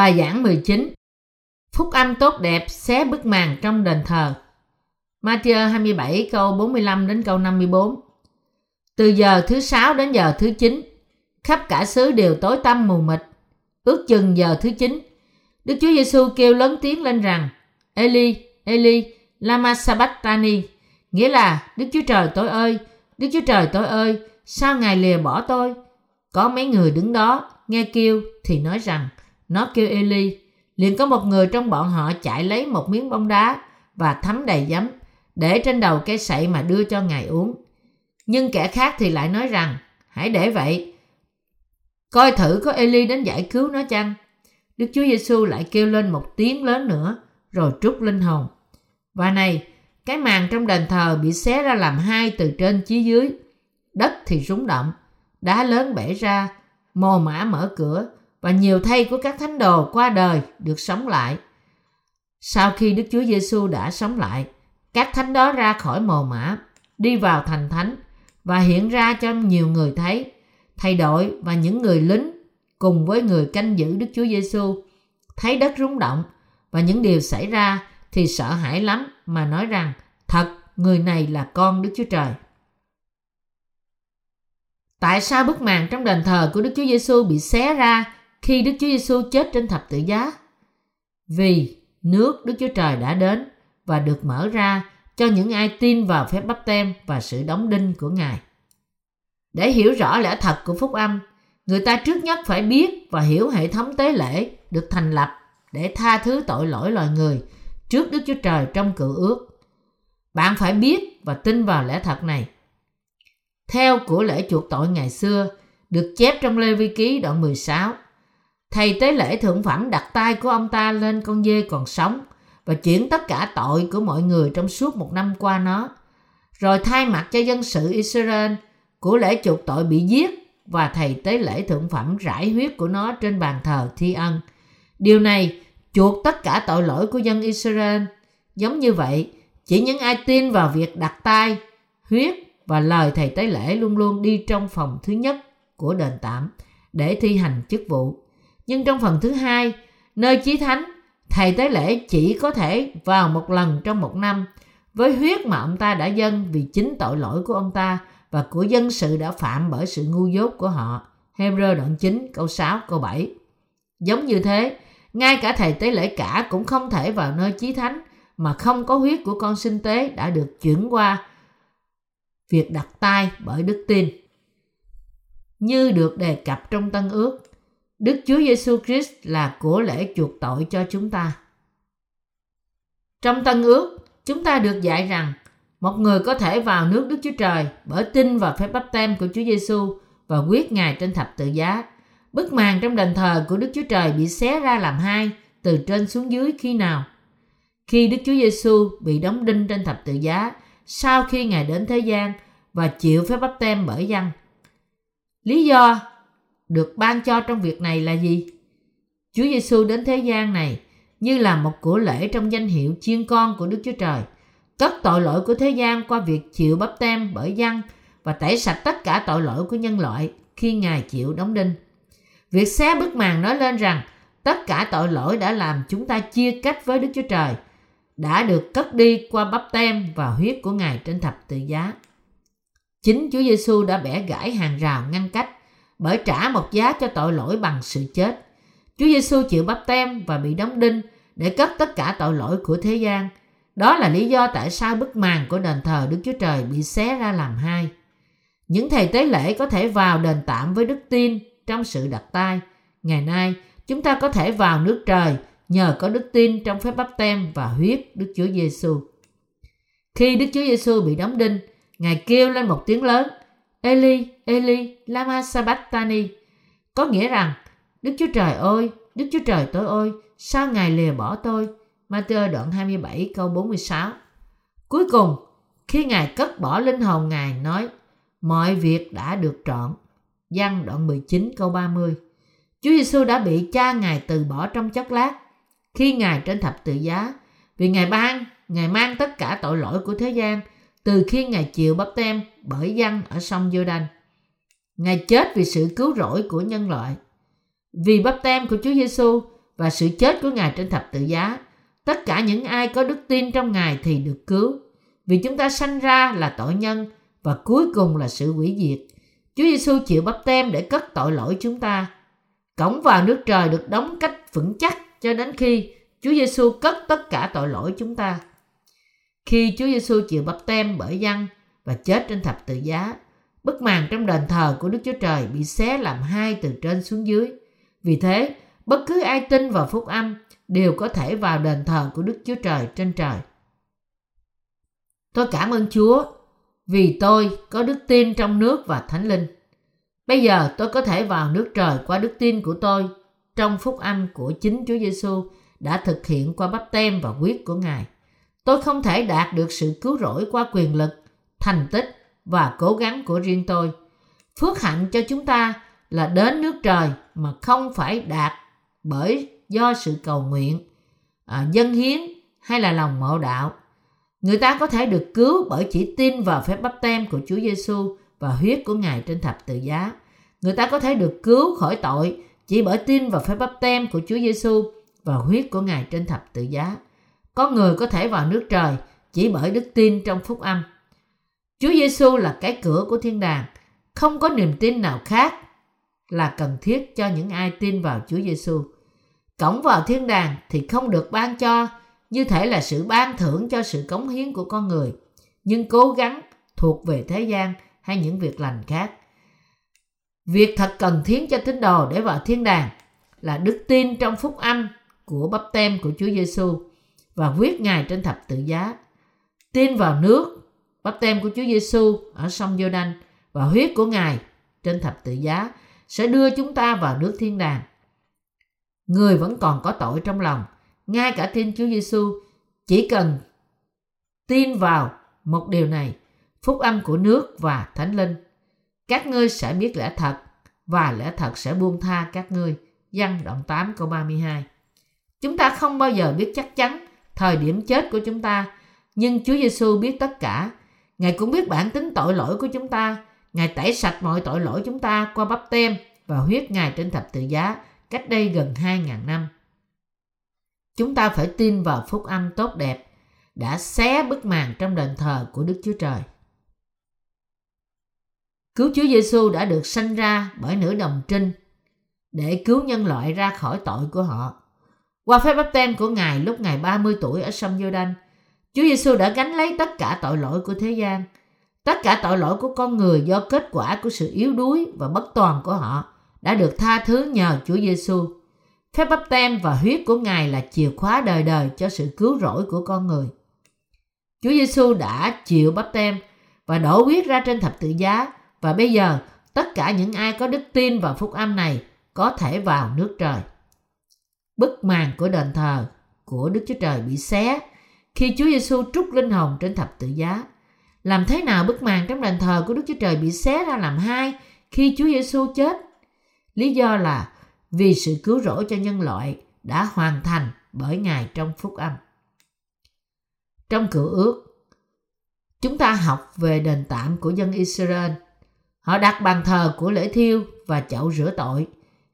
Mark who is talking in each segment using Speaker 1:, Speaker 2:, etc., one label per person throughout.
Speaker 1: Bài giảng 19 Phúc âm tốt đẹp xé bức màn trong đền thờ Matthew 27 câu 45 đến câu 54 Từ giờ thứ sáu đến giờ thứ chín khắp cả xứ đều tối tăm mù mịt. Ước chừng giờ thứ chín Đức Chúa Giêsu kêu lớn tiếng lên rằng Eli, Eli, lama sabatani nghĩa là Đức Chúa Trời tôi ơi, Đức Chúa Trời tôi ơi, sao Ngài lìa bỏ tôi? Có mấy người đứng đó nghe kêu thì nói rằng nó kêu Eli. Liền có một người trong bọn họ chạy lấy một miếng bông đá và thấm đầy giấm để trên đầu cây sậy mà đưa cho Ngài uống. Nhưng kẻ khác thì lại nói rằng hãy để vậy. Coi thử có Eli đến giải cứu nó chăng? Đức Chúa Giêsu lại kêu lên một tiếng lớn nữa rồi trút linh hồn. Và này, cái màn trong đền thờ bị xé ra làm hai từ trên chí dưới. Đất thì rúng động, đá lớn bể ra, mồ mã mở cửa và nhiều thay của các thánh đồ qua đời được sống lại. Sau khi Đức Chúa Giêsu đã sống lại, các thánh đó ra khỏi mồ mã, đi vào thành thánh và hiện ra cho nhiều người thấy. Thầy đội và những người lính cùng với người canh giữ Đức Chúa Giêsu thấy đất rung động và những điều xảy ra thì sợ hãi lắm mà nói rằng thật người này là con Đức Chúa Trời. Tại sao bức màn trong đền thờ của Đức Chúa Giêsu bị xé ra khi Đức Chúa Giêsu chết trên thập tự giá? Vì nước Đức Chúa Trời đã đến và được mở ra cho những ai tin vào phép bắp tem và sự đóng đinh của Ngài. Để hiểu rõ lẽ thật của phúc âm, người ta trước nhất phải biết và hiểu hệ thống tế lễ được thành lập để tha thứ tội lỗi loài người trước Đức Chúa Trời trong cựu ước. Bạn phải biết và tin vào lẽ thật này. Theo của lễ chuộc tội ngày xưa, được chép trong Lê Vi Ký đoạn 16, thầy tế lễ thượng phẩm đặt tay của ông ta lên con dê còn sống và chuyển tất cả tội của mọi người trong suốt một năm qua nó. Rồi thay mặt cho dân sự Israel, của lễ chuộc tội bị giết và thầy tế lễ thượng phẩm rải huyết của nó trên bàn thờ thi ân. Điều này chuộc tất cả tội lỗi của dân Israel. Giống như vậy, chỉ những ai tin vào việc đặt tay, huyết và lời thầy tế lễ luôn luôn đi trong phòng thứ nhất của đền tạm để thi hành chức vụ. Nhưng trong phần thứ hai, nơi chí thánh, thầy tế lễ chỉ có thể vào một lần trong một năm với huyết mà ông ta đã dâng vì chính tội lỗi của ông ta và của dân sự đã phạm bởi sự ngu dốt của họ. Hebrew đoạn 9 câu 6 câu 7. Giống như thế, ngay cả thầy tế lễ cả cũng không thể vào nơi chí thánh mà không có huyết của con sinh tế đã được chuyển qua việc đặt tay bởi đức tin. Như được đề cập trong Tân Ước, Đức Chúa Giêsu Christ là của lễ chuộc tội cho chúng ta. Trong Tân Ước, chúng ta được dạy rằng một người có thể vào nước Đức Chúa Trời bởi tin vào phép bắp tem của Chúa Giêsu và quyết Ngài trên thập tự giá. Bức màn trong đền thờ của Đức Chúa Trời bị xé ra làm hai từ trên xuống dưới khi nào? Khi Đức Chúa Giêsu bị đóng đinh trên thập tự giá sau khi Ngài đến thế gian và chịu phép bắp tem bởi dân. Lý do được ban cho trong việc này là gì? Chúa Giêsu đến thế gian này như là một của lễ trong danh hiệu chiên con của Đức Chúa Trời, cất tội lỗi của thế gian qua việc chịu bắp tem bởi dân và tẩy sạch tất cả tội lỗi của nhân loại khi Ngài chịu đóng đinh. Việc xé bức màn nói lên rằng tất cả tội lỗi đã làm chúng ta chia cách với Đức Chúa Trời, đã được cất đi qua bắp tem và huyết của Ngài trên thập tự giá. Chính Chúa Giêsu đã bẻ gãy hàng rào ngăn cách bởi trả một giá cho tội lỗi bằng sự chết. Chúa Giêsu chịu bắp tem và bị đóng đinh để cất tất cả tội lỗi của thế gian. Đó là lý do tại sao bức màn của đền thờ Đức Chúa Trời bị xé ra làm hai. Những thầy tế lễ có thể vào đền tạm với đức tin trong sự đặt tay. Ngày nay, chúng ta có thể vào nước trời nhờ có đức tin trong phép bắp tem và huyết Đức Chúa Giêsu. Khi Đức Chúa Giêsu bị đóng đinh, Ngài kêu lên một tiếng lớn, Eli, Eli, lama sabachthani, có nghĩa rằng, Đức Chúa Trời ơi, Đức Chúa Trời tôi ơi, sao Ngài lìa bỏ tôi? Matthew đoạn 27 câu 46 Cuối cùng, khi Ngài cất bỏ linh hồn Ngài nói, mọi việc đã được trọn. Giăng đoạn 19 câu 30 Chúa Giêsu đã bị cha Ngài từ bỏ trong chốc lát khi Ngài trên thập tự giá vì Ngài ban, Ngài mang tất cả tội lỗi của thế gian từ khi Ngài chịu bắp tem bởi dân ở sông Giô-đanh. Ngài chết vì sự cứu rỗi của nhân loại. Vì bắp tem của Chúa Giêsu và sự chết của Ngài trên thập tự giá. Tất cả những ai có đức tin trong Ngài thì được cứu. Vì chúng ta sanh ra là tội nhân và cuối cùng là sự hủy diệt. Chúa Giêsu chịu bắp tem để cất tội lỗi chúng ta. Cổng vào nước trời được đóng cách vững chắc cho đến khi Chúa Giêsu cất tất cả tội lỗi chúng ta. Khi Chúa Giêsu chịu bắp tem bởi dân và chết trên thập tự giá, bức màn trong đền thờ của Đức Chúa Trời bị xé làm hai từ trên xuống dưới. Vì thế, bất cứ ai tin vào phúc âm đều có thể vào đền thờ của Đức Chúa Trời trên trời. Tôi cảm ơn Chúa vì tôi có đức tin trong nước và thánh linh. Bây giờ tôi có thể vào nước trời qua đức tin của tôi trong phúc âm của chính Chúa Giêsu đã thực hiện qua bắp tem và huyết của Ngài. Tôi không thể đạt được sự cứu rỗi qua quyền lực, thành tích và cố gắng của riêng tôi. Phước hạnh cho chúng ta là đến nước trời mà không phải đạt bởi do sự cầu nguyện, à, dân hiến hay là lòng mộ đạo. Người ta có thể được cứu bởi chỉ tin vào phép bắp tem của Chúa Giêsu và huyết của Ngài trên thập tự giá. Người ta có thể được cứu khỏi tội chỉ bởi tin vào phép bắp tem của Chúa Giêsu và huyết của Ngài trên thập tự giá. Có người có thể vào nước trời chỉ bởi đức tin trong phúc âm. Chúa Giêsu là cái cửa của thiên đàng, không có niềm tin nào khác là cần thiết cho những ai tin vào Chúa Giêsu. Cổng vào thiên đàng thì không được ban cho như thể là sự ban thưởng cho sự cống hiến của con người, nhưng cố gắng thuộc về thế gian hay những việc lành khác. Việc thật cần thiết cho tín đồ để vào thiên đàng là đức tin trong phúc âm của bắp tem của Chúa Giêsu và huyết Ngài trên thập tự giá. Tin vào nước, bắp tem của Chúa Giêsu ở sông giô đanh và huyết của Ngài trên thập tự giá sẽ đưa chúng ta vào nước thiên đàng. Người vẫn còn có tội trong lòng, ngay cả tin Chúa Giêsu chỉ cần tin vào một điều này, phúc âm của nước và thánh linh. Các ngươi sẽ biết lẽ thật và lẽ thật sẽ buông tha các ngươi. Văn đoạn 8 câu 32 Chúng ta không bao giờ biết chắc chắn thời điểm chết của chúng ta, nhưng Chúa Giêsu biết tất cả. Ngài cũng biết bản tính tội lỗi của chúng ta. Ngài tẩy sạch mọi tội lỗi chúng ta qua bắp tem và huyết Ngài trên thập tự giá cách đây gần 2.000 năm. Chúng ta phải tin vào phúc âm tốt đẹp đã xé bức màn trong đền thờ của Đức Chúa Trời. Cứu Chúa Giêsu đã được sanh ra bởi nữ đồng trinh để cứu nhân loại ra khỏi tội của họ. Qua phép báp tem của Ngài lúc Ngài 30 tuổi ở sông Giô-đanh, Chúa Giêsu đã gánh lấy tất cả tội lỗi của thế gian. Tất cả tội lỗi của con người do kết quả của sự yếu đuối và bất toàn của họ đã được tha thứ nhờ Chúa Giêsu. Phép bắp tem và huyết của Ngài là chìa khóa đời đời cho sự cứu rỗi của con người. Chúa Giêsu đã chịu bắp tem và đổ huyết ra trên thập tự giá và bây giờ tất cả những ai có đức tin vào phúc âm này có thể vào nước trời. Bức màn của đền thờ của Đức Chúa Trời bị xé khi Chúa Giêsu trút linh hồn trên thập tự giá. Làm thế nào bức màn trong đền thờ của Đức Chúa Trời bị xé ra làm hai khi Chúa Giêsu chết? Lý do là vì sự cứu rỗi cho nhân loại đã hoàn thành bởi Ngài trong phúc âm. Trong cựu ước, chúng ta học về đền tạm của dân Israel. Họ đặt bàn thờ của lễ thiêu và chậu rửa tội.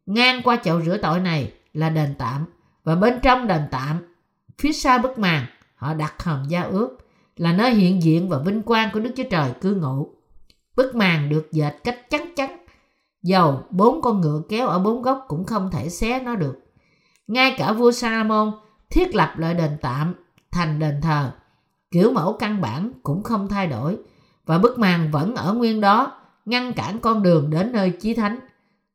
Speaker 1: Ngang qua chậu rửa tội này là đền tạm và bên trong đền tạm, phía sau bức màn, họ đặt hòm gia ước là nơi hiện diện và vinh quang của Đức Chúa Trời cư ngụ. Bức màn được dệt cách chắc chắn Dầu bốn con ngựa kéo ở bốn góc cũng không thể xé nó được. Ngay cả vua Salomon thiết lập lại đền tạm thành đền thờ. Kiểu mẫu căn bản cũng không thay đổi và bức màn vẫn ở nguyên đó ngăn cản con đường đến nơi chí thánh.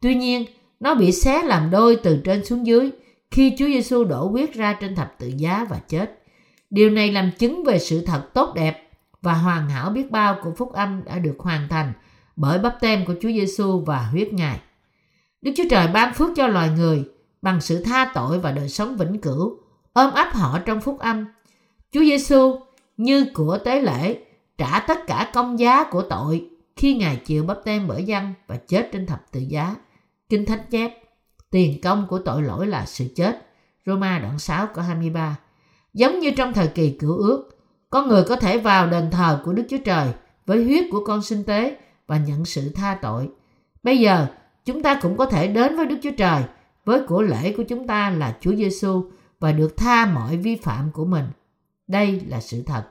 Speaker 1: Tuy nhiên, nó bị xé làm đôi từ trên xuống dưới khi Chúa Giêsu đổ huyết ra trên thập tự giá và chết. Điều này làm chứng về sự thật tốt đẹp và hoàn hảo biết bao của phúc âm đã được hoàn thành bởi bắp tem của Chúa Giêsu và huyết Ngài. Đức Chúa Trời ban phước cho loài người bằng sự tha tội và đời sống vĩnh cửu, ôm ấp họ trong phúc âm. Chúa Giêsu như của tế lễ trả tất cả công giá của tội khi Ngài chịu bắp tem bởi dân và chết trên thập tự giá. Kinh Thánh chép, tiền công của tội lỗi là sự chết. Roma đoạn 6 câu 23. Giống như trong thời kỳ cửu ước, con người có thể vào đền thờ của Đức Chúa Trời với huyết của con sinh tế và nhận sự tha tội. Bây giờ, chúng ta cũng có thể đến với Đức Chúa Trời với của lễ của chúng ta là Chúa Giêsu và được tha mọi vi phạm của mình. Đây là sự thật.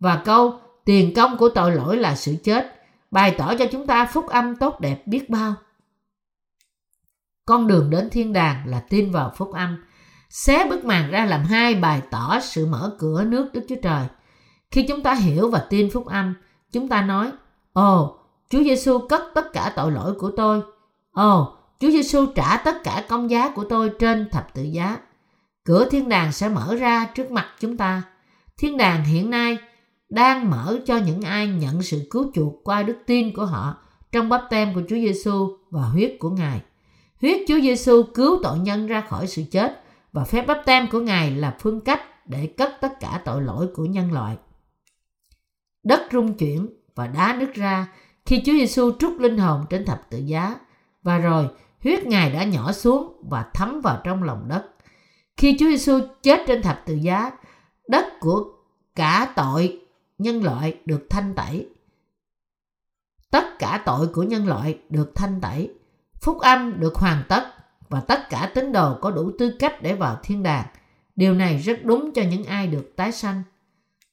Speaker 1: Và câu tiền công của tội lỗi là sự chết bày tỏ cho chúng ta phúc âm tốt đẹp biết bao. Con đường đến thiên đàng là tin vào phúc âm. Xé bức màn ra làm hai bài tỏ sự mở cửa nước Đức Chúa Trời. Khi chúng ta hiểu và tin phúc âm, chúng ta nói, Ồ, Chúa Giêsu cất tất cả tội lỗi của tôi. Ồ, Chúa Giêsu trả tất cả công giá của tôi trên thập tự giá. Cửa thiên đàng sẽ mở ra trước mặt chúng ta. Thiên đàng hiện nay đang mở cho những ai nhận sự cứu chuộc qua đức tin của họ trong bắp tem của Chúa Giêsu và huyết của Ngài. Huyết Chúa Giêsu cứu tội nhân ra khỏi sự chết và phép bắp tem của Ngài là phương cách để cất tất cả tội lỗi của nhân loại. Đất rung chuyển và đá nứt ra khi Chúa Giêsu trút linh hồn trên thập tự giá và rồi huyết Ngài đã nhỏ xuống và thấm vào trong lòng đất. Khi Chúa Giêsu chết trên thập tự giá, đất của cả tội nhân loại được thanh tẩy. Tất cả tội của nhân loại được thanh tẩy. Phúc âm được hoàn tất và tất cả tín đồ có đủ tư cách để vào thiên đàng. Điều này rất đúng cho những ai được tái sanh.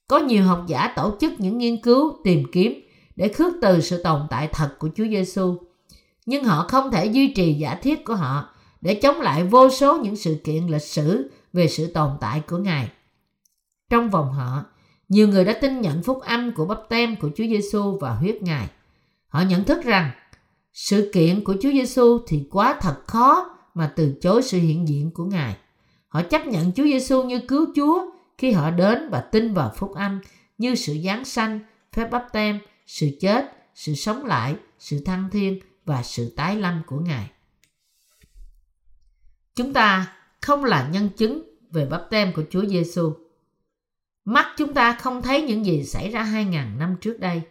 Speaker 1: Có nhiều học giả tổ chức những nghiên cứu tìm kiếm để khước từ sự tồn tại thật của Chúa Giêsu, nhưng họ không thể duy trì giả thiết của họ để chống lại vô số những sự kiện lịch sử về sự tồn tại của Ngài. Trong vòng họ, nhiều người đã tin nhận phúc âm của bắp tem của Chúa Giêsu và huyết Ngài. Họ nhận thức rằng sự kiện của Chúa Giêsu thì quá thật khó mà từ chối sự hiện diện của Ngài. Họ chấp nhận Chúa Giêsu như cứu Chúa khi họ đến và tin vào phúc âm như sự giáng sanh, phép bắp tem, sự chết, sự sống lại, sự thăng thiên và sự tái lâm của Ngài. Chúng ta không là nhân chứng về bắp tem của Chúa Giêsu. Mắt chúng ta không thấy những gì xảy ra 2.000 năm trước đây.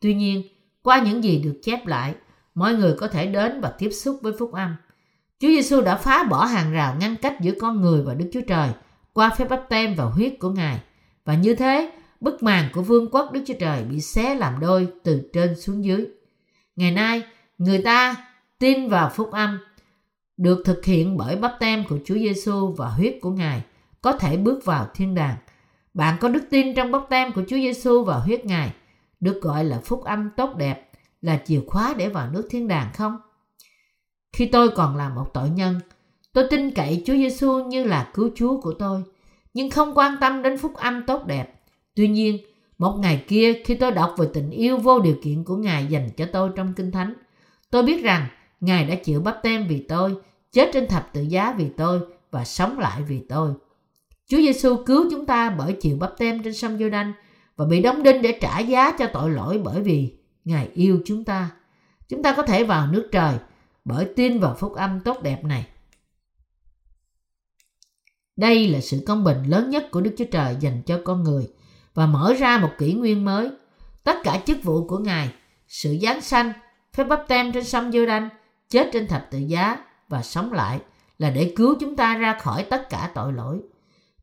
Speaker 1: Tuy nhiên, qua những gì được chép lại, mọi người có thể đến và tiếp xúc với phúc âm. Chúa Giêsu đã phá bỏ hàng rào ngăn cách giữa con người và Đức Chúa Trời qua phép bắp tem và huyết của Ngài. Và như thế, bức màn của vương quốc Đức Chúa Trời bị xé làm đôi từ trên xuống dưới. Ngày nay, người ta tin vào phúc âm được thực hiện bởi bắp tem của Chúa Giêsu và huyết của Ngài có thể bước vào thiên đàng. Bạn có đức tin trong bắp tem của Chúa Giêsu và huyết Ngài, được gọi là phúc âm tốt đẹp, là chìa khóa để vào nước thiên đàng không? Khi tôi còn là một tội nhân, tôi tin cậy Chúa Giêsu như là cứu Chúa của tôi, nhưng không quan tâm đến phúc âm tốt đẹp. Tuy nhiên, một ngày kia khi tôi đọc về tình yêu vô điều kiện của Ngài dành cho tôi trong Kinh Thánh, tôi biết rằng Ngài đã chịu bắp tem vì tôi, chết trên thập tự giá vì tôi và sống lại vì tôi. Chúa Giêsu cứu chúng ta bởi chịu bắp tem trên sông giô đanh và bị đóng đinh để trả giá cho tội lỗi bởi vì Ngài yêu chúng ta. Chúng ta có thể vào nước trời bởi tin vào phúc âm tốt đẹp này. Đây là sự công bình lớn nhất của Đức Chúa Trời dành cho con người và mở ra một kỷ nguyên mới. Tất cả chức vụ của Ngài, sự giáng sanh, phép bắp tem trên sông giô đanh, chết trên thập tự giá và sống lại là để cứu chúng ta ra khỏi tất cả tội lỗi.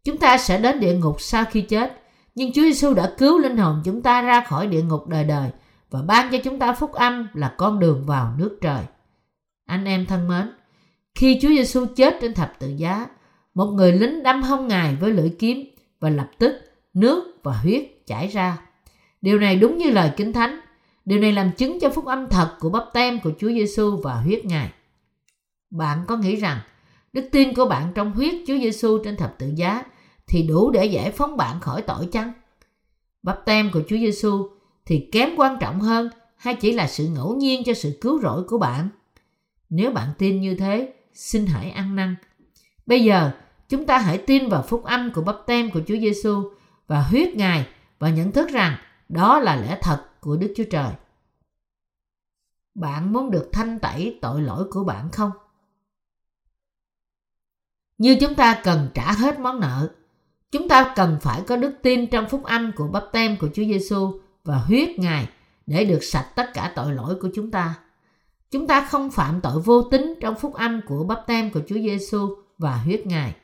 Speaker 1: Chúng ta sẽ đến địa ngục sau khi chết, nhưng Chúa Giêsu đã cứu linh hồn chúng ta ra khỏi địa ngục đời đời và ban cho chúng ta phúc âm là con đường vào nước trời. Anh em thân mến, khi Chúa Giêsu chết trên thập tự giá, một người lính đâm hông ngài với lưỡi kiếm và lập tức nước và huyết chảy ra. Điều này đúng như lời Kinh Thánh. Điều này làm chứng cho phúc âm thật của bắp tem của Chúa Giêsu và huyết Ngài. Bạn có nghĩ rằng đức tin của bạn trong huyết Chúa Giêsu trên thập tự giá thì đủ để giải phóng bạn khỏi tội chăng? Bắp tem của Chúa Giêsu thì kém quan trọng hơn hay chỉ là sự ngẫu nhiên cho sự cứu rỗi của bạn? Nếu bạn tin như thế, xin hãy ăn năn. Bây giờ, chúng ta hãy tin vào phúc âm của bắp tem của Chúa Giêsu và huyết Ngài và nhận thức rằng đó là lẽ thật của Đức Chúa Trời. Bạn muốn được thanh tẩy tội lỗi của bạn không? Như chúng ta cần trả hết món nợ, chúng ta cần phải có đức tin trong phúc âm của bắp tem của Chúa Giêsu và huyết Ngài để được sạch tất cả tội lỗi của chúng ta. Chúng ta không phạm tội vô tính trong phúc âm của bắp tem của Chúa Giêsu và huyết Ngài.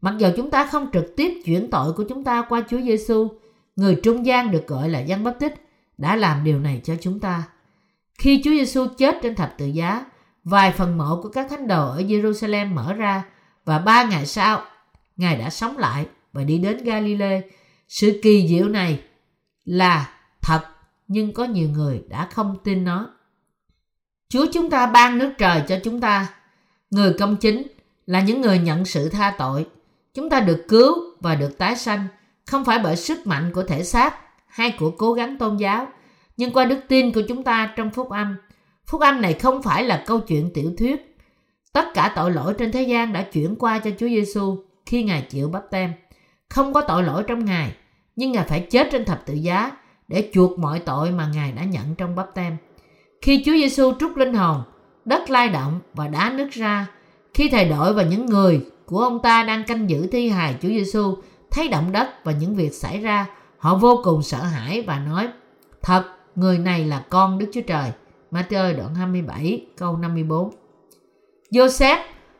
Speaker 1: Mặc dù chúng ta không trực tiếp chuyển tội của chúng ta qua Chúa Giêsu, người trung gian được gọi là dân bắp tích đã làm điều này cho chúng ta. Khi Chúa Giêsu chết trên thập tự giá vài phần mộ của các thánh đồ ở Jerusalem mở ra và ba ngày sau, Ngài đã sống lại và đi đến Galilee. Sự kỳ diệu này là nhưng có nhiều người đã không tin nó. Chúa chúng ta ban nước trời cho chúng ta. Người công chính là những người nhận sự tha tội. Chúng ta được cứu và được tái sanh không phải bởi sức mạnh của thể xác hay của cố gắng tôn giáo, nhưng qua đức tin của chúng ta trong phúc âm. Phúc âm này không phải là câu chuyện tiểu thuyết. Tất cả tội lỗi trên thế gian đã chuyển qua cho Chúa Giêsu khi Ngài chịu bắp tem. Không có tội lỗi trong Ngài, nhưng Ngài phải chết trên thập tự giá để chuộc mọi tội mà Ngài đã nhận trong bắp tem. Khi Chúa Giêsu trút linh hồn, đất lai động và đá nứt ra, khi thầy đội và những người của ông ta đang canh giữ thi hài Chúa Giêsu thấy động đất và những việc xảy ra, họ vô cùng sợ hãi và nói: "Thật, người này là con Đức Chúa Trời." Matthew đoạn 27 câu 54. Joseph,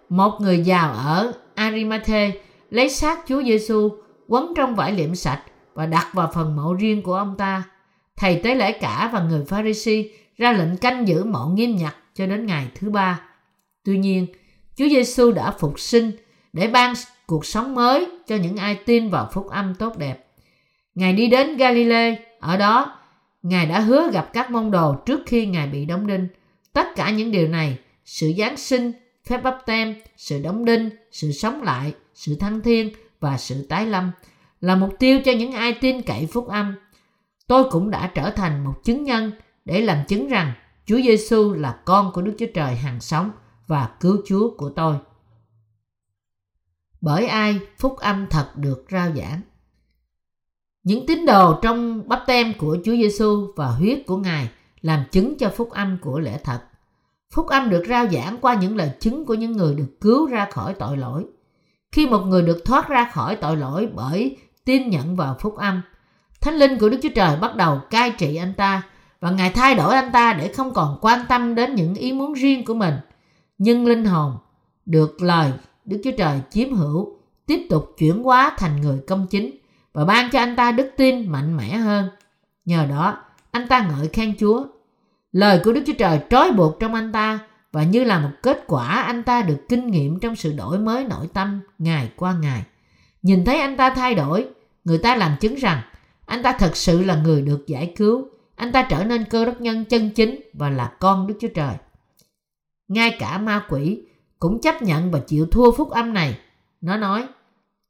Speaker 1: một người giàu ở Arimathe, lấy xác Chúa Giêsu quấn trong vải liệm sạch và đặt vào phần mộ riêng của ông ta. Thầy tế lễ cả và người Pharisee ra lệnh canh giữ mộ nghiêm nhặt cho đến ngày thứ ba. Tuy nhiên, Chúa Giêsu đã phục sinh để ban cuộc sống mới cho những ai tin vào phúc âm tốt đẹp. Ngài đi đến Galilee, ở đó Ngài đã hứa gặp các môn đồ trước khi Ngài bị đóng đinh. Tất cả những điều này, sự Giáng sinh, phép bắp tem, sự đóng đinh, sự sống lại, sự thăng thiên và sự tái lâm là mục tiêu cho những ai tin cậy phúc âm. Tôi cũng đã trở thành một chứng nhân để làm chứng rằng Chúa Giêsu là con của Đức Chúa Trời hàng sống và cứu Chúa của tôi. Bởi ai phúc âm thật được rao giảng. Những tín đồ trong bắp tem của Chúa Giêsu và huyết của Ngài làm chứng cho phúc âm của lẽ thật. Phúc âm được rao giảng qua những lời chứng của những người được cứu ra khỏi tội lỗi. Khi một người được thoát ra khỏi tội lỗi bởi tin nhận vào phúc âm, Thánh linh của Đức Chúa Trời bắt đầu cai trị anh ta và Ngài thay đổi anh ta để không còn quan tâm đến những ý muốn riêng của mình. Nhưng linh hồn được lời Đức Chúa Trời chiếm hữu tiếp tục chuyển hóa thành người công chính và ban cho anh ta đức tin mạnh mẽ hơn. Nhờ đó, anh ta ngợi khen Chúa. Lời của Đức Chúa Trời trói buộc trong anh ta và như là một kết quả anh ta được kinh nghiệm trong sự đổi mới nội tâm ngày qua ngày. Nhìn thấy anh ta thay đổi, người ta làm chứng rằng anh ta thật sự là người được giải cứu. Anh ta trở nên cơ đốc nhân chân chính và là con Đức Chúa Trời. Ngay cả ma quỷ cũng chấp nhận và chịu thua phúc âm này. Nó nói,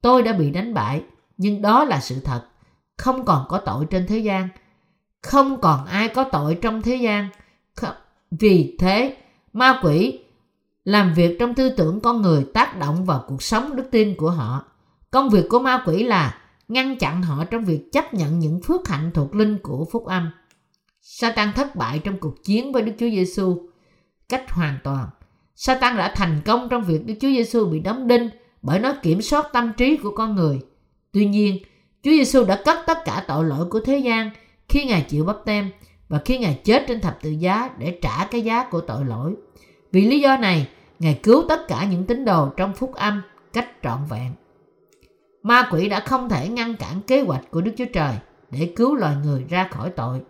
Speaker 1: tôi đã bị đánh bại, nhưng đó là sự thật. Không còn có tội trên thế gian. Không còn ai có tội trong thế gian. Vì thế, ma quỷ làm việc trong tư tưởng con người tác động vào cuộc sống đức tin của họ. Công việc của ma quỷ là ngăn chặn họ trong việc chấp nhận những phước hạnh thuộc linh của phúc âm. Satan thất bại trong cuộc chiến với Đức Chúa Giêsu cách hoàn toàn. Satan đã thành công trong việc Đức Chúa Giêsu bị đóng đinh bởi nó kiểm soát tâm trí của con người. Tuy nhiên, Chúa Giêsu đã cất tất cả tội lỗi của thế gian khi Ngài chịu bắp tem và khi Ngài chết trên thập tự giá để trả cái giá của tội lỗi. Vì lý do này, Ngài cứu tất cả những tín đồ trong phúc âm cách trọn vẹn. Ma quỷ đã không thể ngăn cản kế hoạch của Đức Chúa Trời để cứu loài người ra khỏi tội.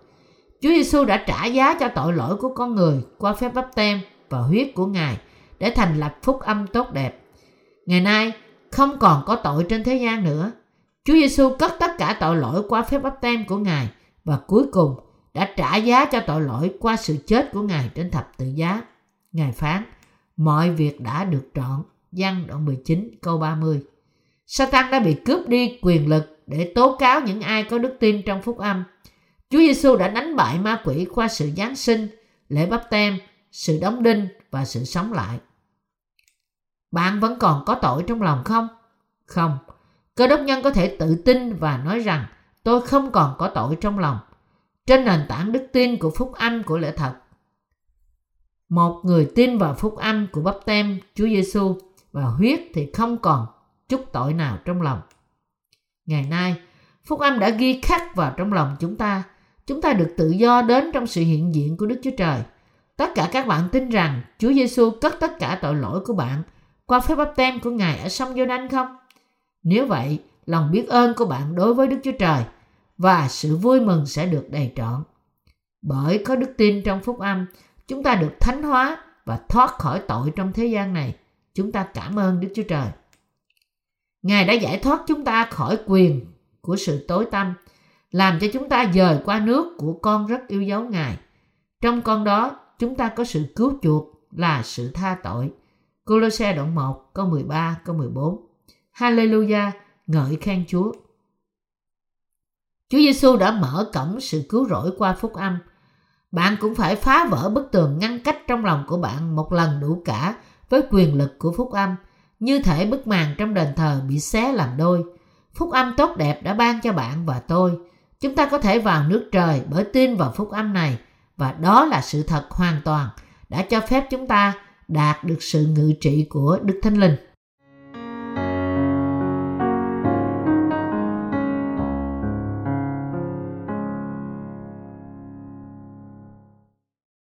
Speaker 1: Chúa Giêsu đã trả giá cho tội lỗi của con người qua phép bắp tem và huyết của Ngài để thành lập phúc âm tốt đẹp. Ngày nay không còn có tội trên thế gian nữa. Chúa Giêsu cất tất cả tội lỗi qua phép bắp tem của Ngài và cuối cùng đã trả giá cho tội lỗi qua sự chết của Ngài trên thập tự giá. Ngài phán, mọi việc đã được trọn. Giăng đoạn 19 câu 30 Satan đã bị cướp đi quyền lực để tố cáo những ai có đức tin trong phúc âm. Chúa Giêsu đã đánh bại ma quỷ qua sự Giáng sinh, lễ bắp tem, sự đóng đinh và sự sống lại. Bạn vẫn còn có tội trong lòng không? Không. Cơ đốc nhân có thể tự tin và nói rằng tôi không còn có tội trong lòng. Trên nền tảng đức tin của phúc âm của lễ thật. Một người tin vào phúc âm của bắp tem Chúa Giêsu và huyết thì không còn chút tội nào trong lòng. Ngày nay, phúc âm đã ghi khắc vào trong lòng chúng ta. Chúng ta được tự do đến trong sự hiện diện của Đức Chúa Trời. Tất cả các bạn tin rằng Chúa Giêsu cất tất cả tội lỗi của bạn qua phép báp tem của Ngài ở sông giô đanh không? Nếu vậy, lòng biết ơn của bạn đối với Đức Chúa Trời và sự vui mừng sẽ được đầy trọn. Bởi có đức tin trong phúc âm, chúng ta được thánh hóa và thoát khỏi tội trong thế gian này. Chúng ta cảm ơn Đức Chúa Trời. Ngài đã giải thoát chúng ta khỏi quyền của sự tối tăm, làm cho chúng ta dời qua nước của con rất yêu dấu Ngài. Trong con đó, chúng ta có sự cứu chuộc là sự tha tội. Colosse đoạn 1, câu 13, câu 14. Hallelujah, ngợi khen Chúa. Chúa Giêsu đã mở cổng sự cứu rỗi qua phúc âm. Bạn cũng phải phá vỡ bức tường ngăn cách trong lòng của bạn một lần đủ cả với quyền lực của phúc âm, như thể bức màn trong đền thờ bị xé làm đôi. Phúc âm tốt đẹp đã ban cho bạn và tôi. Chúng ta có thể vào nước trời bởi tin vào phúc âm này và đó là sự thật hoàn toàn đã cho phép chúng ta đạt được sự ngự trị của Đức Thánh Linh.